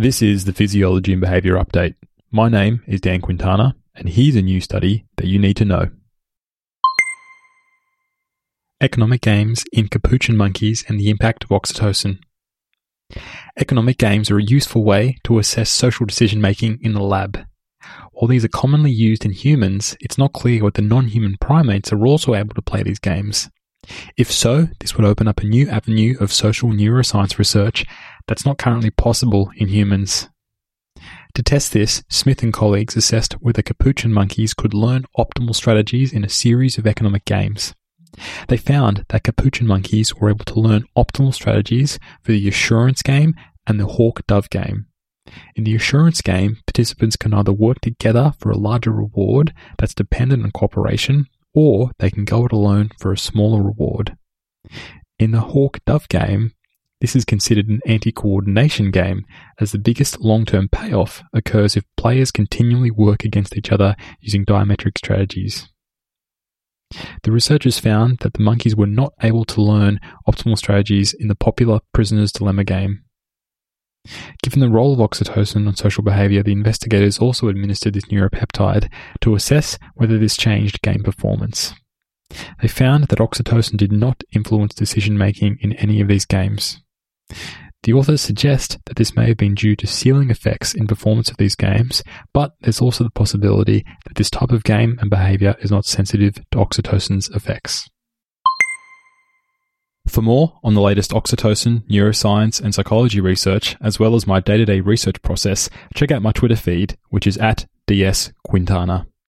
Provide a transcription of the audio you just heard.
This is the Physiology and Behavior Update. My name is Dan Quintana, and here's a new study that you need to know. Economic games in capuchin monkeys and the impact of oxytocin. Economic games are a useful way to assess social decision making in the lab. While these are commonly used in humans, it's not clear whether non human primates are also able to play these games. If so, this would open up a new avenue of social neuroscience research that's not currently possible in humans. To test this, Smith and colleagues assessed whether capuchin monkeys could learn optimal strategies in a series of economic games. They found that capuchin monkeys were able to learn optimal strategies for the assurance game and the hawk dove game. In the assurance game, participants can either work together for a larger reward that's dependent on cooperation, or they can go it alone for a smaller reward. In the hawk dove game, this is considered an anti coordination game, as the biggest long term payoff occurs if players continually work against each other using diametric strategies. The researchers found that the monkeys were not able to learn optimal strategies in the popular Prisoner's Dilemma game. Given the role of oxytocin on social behavior, the investigators also administered this neuropeptide to assess whether this changed game performance. They found that oxytocin did not influence decision making in any of these games. The authors suggest that this may have been due to ceiling effects in performance of these games, but there's also the possibility that this type of game and behavior is not sensitive to oxytocin's effects. For more on the latest oxytocin, neuroscience, and psychology research, as well as my day to day research process, check out my Twitter feed, which is at dsquintana.